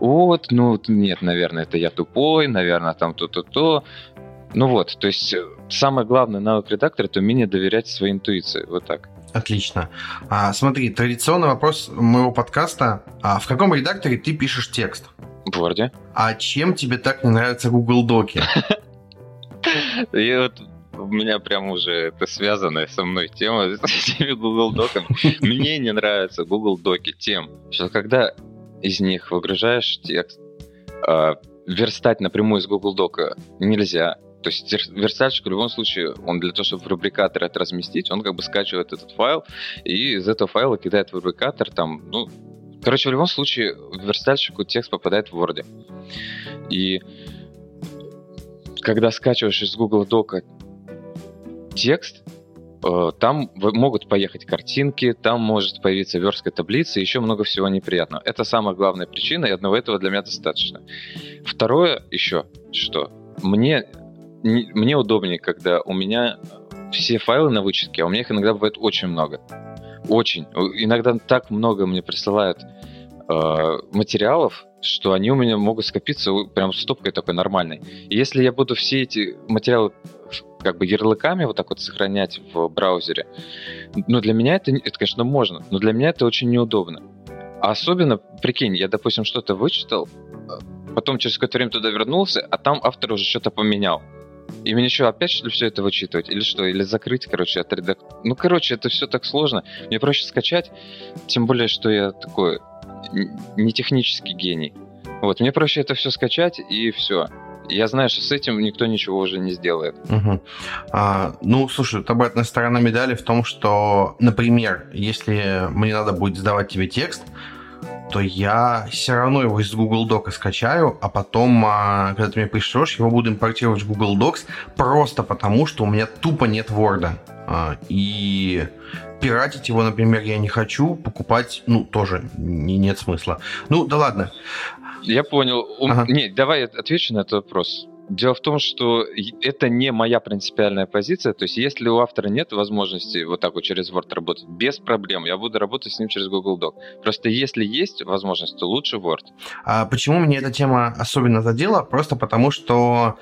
Вот, ну нет, наверное, это я тупой, наверное, там то-то-то. Ну вот, то есть э, самое главное навык редактора – это умение доверять своей интуиции, вот так. Отлично. А, смотри, традиционный вопрос моего подкаста. А в каком редакторе ты пишешь текст? В Word. А чем тебе так не нравятся Google Доки? И вот у меня прям уже это связанная со мной тема с этими Google Доками. Мне не нравятся Google Доки тем, что когда из них выгружаешь текст, а, верстать напрямую из Google Дока нельзя. То есть верстальщик в любом случае, он для того, чтобы в рубрикатор это разместить, он как бы скачивает этот файл и из этого файла кидает в рубрикатор там, ну, короче, в любом случае верстальщику текст попадает в Word. И когда скачиваешь из Google Дока текст, Э, там могут поехать картинки, там может появиться верстка таблицы, еще много всего неприятного. Это самая главная причина, и одного этого для меня достаточно. Второе еще, что мне, мне удобнее, когда у меня все файлы на вычетке, а у меня их иногда бывает очень много. Очень. Иногда так много мне присылают э, материалов, что они у меня могут скопиться прям стопкой такой нормальной. И если я буду все эти материалы как бы ярлыками вот так вот сохранять в браузере, ну, для меня это, это, конечно, можно, но для меня это очень неудобно. А особенно, прикинь, я, допустим, что-то вычитал, потом через какое-то время туда вернулся, а там автор уже что-то поменял. И мне что, опять что ли все это вычитывать? Или что? Или закрыть, короче, от. Ну, короче, это все так сложно. Мне проще скачать, тем более, что я такой не технический гений. Вот, мне проще это все скачать и все. Я знаю, что с этим никто ничего уже не сделает. Угу. А, ну, слушай, обратная сторона медали в том, что, например, если мне надо будет сдавать тебе текст, то я все равно его из Google Docs скачаю, а потом, а, когда ты мне пришлешь, его буду импортировать в Google Docs просто потому, что у меня тупо нет Word. А, и пиратить его, например, я не хочу, покупать, ну, тоже не, нет смысла. Ну, да ладно. Я понял. Ага. Не, давай отвечу на этот вопрос. Дело в том, что это не моя принципиальная позиция. То есть, если у автора нет возможности вот так вот через Word работать, без проблем, я буду работать с ним через Google Doc. Просто если есть возможность, то лучше Word. А почему мне эта тема особенно задела? Просто потому, что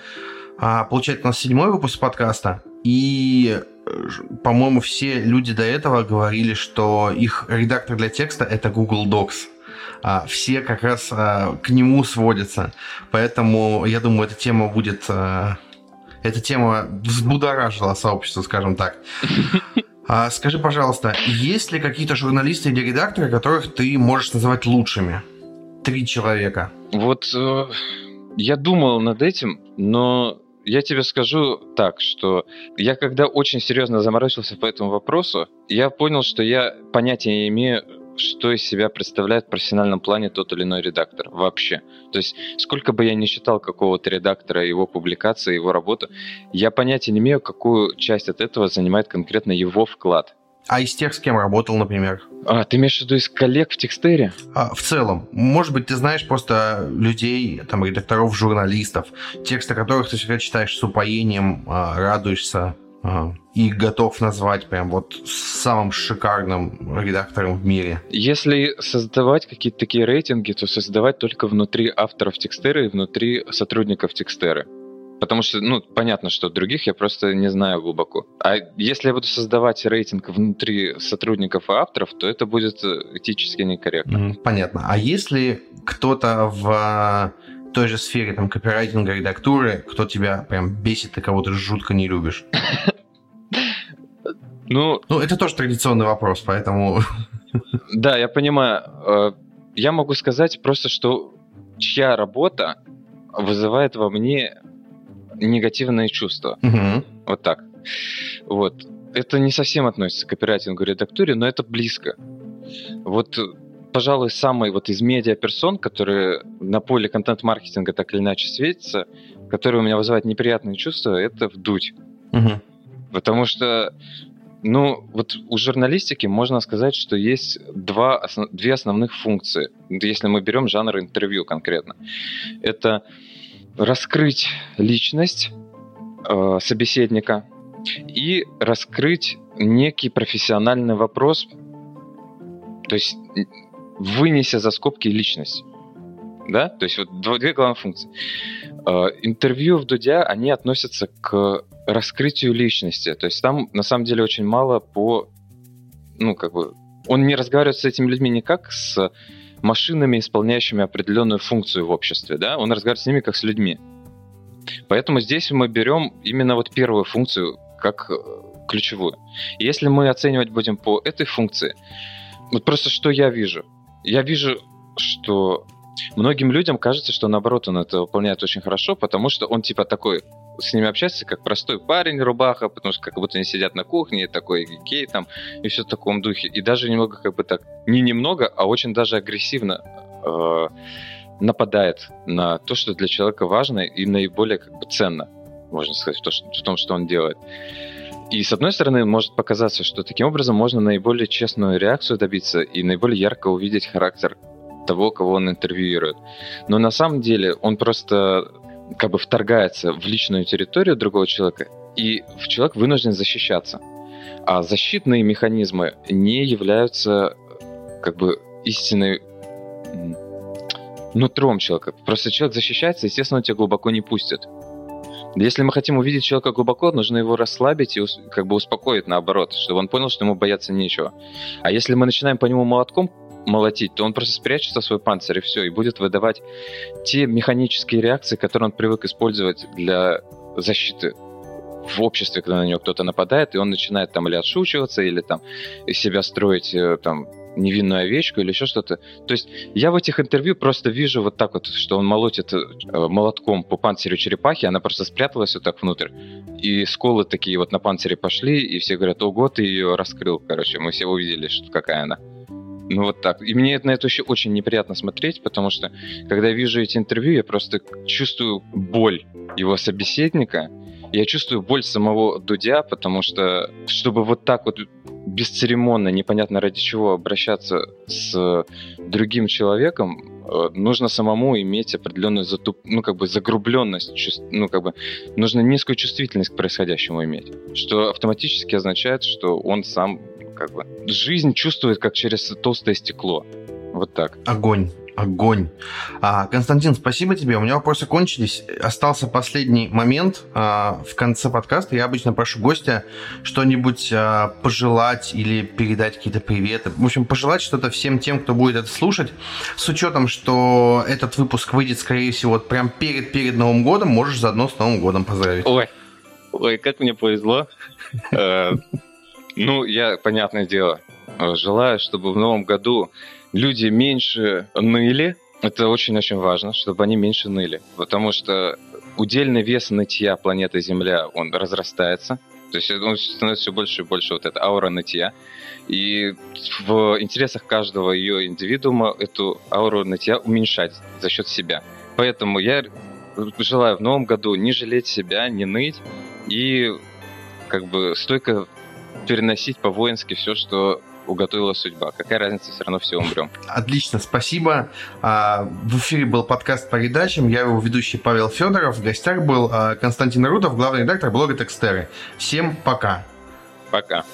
а, получается у нас седьмой выпуск подкаста, и по-моему, все люди до этого говорили, что их редактор для текста это Google Docs. А, все как раз а, к нему сводятся. Поэтому я думаю, эта тема будет... А, эта тема взбудоражила сообщество, скажем так. А, скажи, пожалуйста, есть ли какие-то журналисты или редакторы, которых ты можешь называть лучшими? Три человека. Вот э, я думал над этим, но я тебе скажу так, что я когда очень серьезно заморочился по этому вопросу, я понял, что я понятия не имею, что из себя представляет в профессиональном плане тот или иной редактор вообще. То есть, сколько бы я ни читал какого-то редактора, его публикации, его работу, я понятия не имею, какую часть от этого занимает конкретно его вклад. А из тех, с кем работал, например? А, ты имеешь в виду из коллег в текстере? А, в целом. Может быть, ты знаешь просто людей, там, редакторов, журналистов, тексты которых ты всегда читаешь с упоением, а, радуешься и готов назвать прям вот самым шикарным редактором в мире. Если создавать какие-то такие рейтинги, то создавать только внутри авторов текстера и внутри сотрудников текстеры. Потому что, ну, понятно, что других я просто не знаю глубоко. А если я буду создавать рейтинг внутри сотрудников и авторов, то это будет э, этически некорректно. Понятно. А если кто-то в той же сфере там копирайтинга, редактуры, кто тебя прям бесит и кого ты жутко не любишь? Ну, ну, это тоже традиционный вопрос, поэтому... Да, я понимаю. Э, я могу сказать просто, что чья работа вызывает во мне негативные чувства. Угу. Вот так. Вот. Это не совсем относится к копирайтингу и редактуре, но это близко. Вот, пожалуй, самый вот из медиаперсон, который на поле контент-маркетинга так или иначе светится, который у меня вызывает неприятные чувства, это вдуть. Угу. Потому что, ну, вот у журналистики можно сказать, что есть два, основ, две основных функции, если мы берем жанр интервью конкретно. Это раскрыть личность э, собеседника и раскрыть некий профессиональный вопрос, то есть вынеся за скобки личность. Да? То есть вот две главные функции. Э, интервью в Дудя, они относятся к раскрытию личности. То есть там на самом деле очень мало по... Ну, как бы... Он не разговаривает с этими людьми не как с машинами, исполняющими определенную функцию в обществе, да, он разговаривает с ними как с людьми. Поэтому здесь мы берем именно вот первую функцию как э, ключевую. И если мы оценивать будем по этой функции, вот просто что я вижу? Я вижу, что многим людям кажется, что наоборот он это выполняет очень хорошо, потому что он типа такой с ними общаться как простой парень рубаха, потому что как будто они сидят на кухне, такой гей там, и все в таком духе. И даже немного как бы так, не немного, а очень даже агрессивно э, нападает на то, что для человека важно и наиболее как бы ценно, можно сказать, в, то, что, в том, что он делает. И с одной стороны, может показаться, что таким образом можно наиболее честную реакцию добиться и наиболее ярко увидеть характер того, кого он интервьюирует. Но на самом деле он просто как бы вторгается в личную территорию другого человека, и человек вынужден защищаться. А защитные механизмы не являются как бы истинной нутром человека. Просто человек защищается, естественно, он тебя глубоко не пустит. Если мы хотим увидеть человека глубоко, нужно его расслабить и как бы успокоить наоборот, чтобы он понял, что ему бояться нечего. А если мы начинаем по нему молотком молотить, то он просто спрячется в свой панцирь и все, и будет выдавать те механические реакции, которые он привык использовать для защиты в обществе, когда на него кто-то нападает, и он начинает там или отшучиваться, или там из себя строить э, там невинную овечку или еще что-то. То есть я в этих интервью просто вижу вот так вот, что он молотит э, молотком по панцирю черепахи, она просто спряталась вот так внутрь. И сколы такие вот на панцире пошли, и все говорят, ого, ты ее раскрыл, короче, мы все увидели, что какая она. Ну вот так. И мне на это еще очень неприятно смотреть, потому что когда я вижу эти интервью, я просто чувствую боль его собеседника, я чувствую боль самого Дудя, потому что, чтобы вот так вот бесцеремонно, непонятно ради чего обращаться с другим человеком, э, нужно самому иметь определенную затуп... ну, как бы загрубленность, чувств... ну, как бы нужно низкую чувствительность к происходящему иметь, что автоматически означает, что он сам как бы жизнь чувствует как через толстое стекло. Вот так. Огонь. Огонь. А, Константин, спасибо тебе. У меня вопросы кончились. Остался последний момент. А, в конце подкаста я обычно прошу гостя что-нибудь а, пожелать или передать какие-то приветы. В общем, пожелать что-то всем тем, кто будет это слушать. С учетом, что этот выпуск выйдет, скорее всего, вот прям перед, перед Новым годом, можешь заодно с Новым годом поздравить. Ой, ой, как мне повезло. Э, ну, я, понятное дело, желаю, чтобы в новом году люди меньше ныли. Это очень-очень важно, чтобы они меньше ныли. Потому что удельный вес нытья планеты Земля, он разрастается. То есть он становится все больше и больше вот эта аура нытья. И в интересах каждого ее индивидуума эту ауру нытья уменьшать за счет себя. Поэтому я желаю в новом году не жалеть себя, не ныть и как бы стойко переносить по-воински все, что уготовила судьба. Какая разница, все равно все умрем. Отлично, спасибо. А, в эфире был подкаст по передачам. Я его ведущий Павел Федоров. В гостях был а, Константин Рудов, главный редактор блога Текстеры. Всем пока. Пока.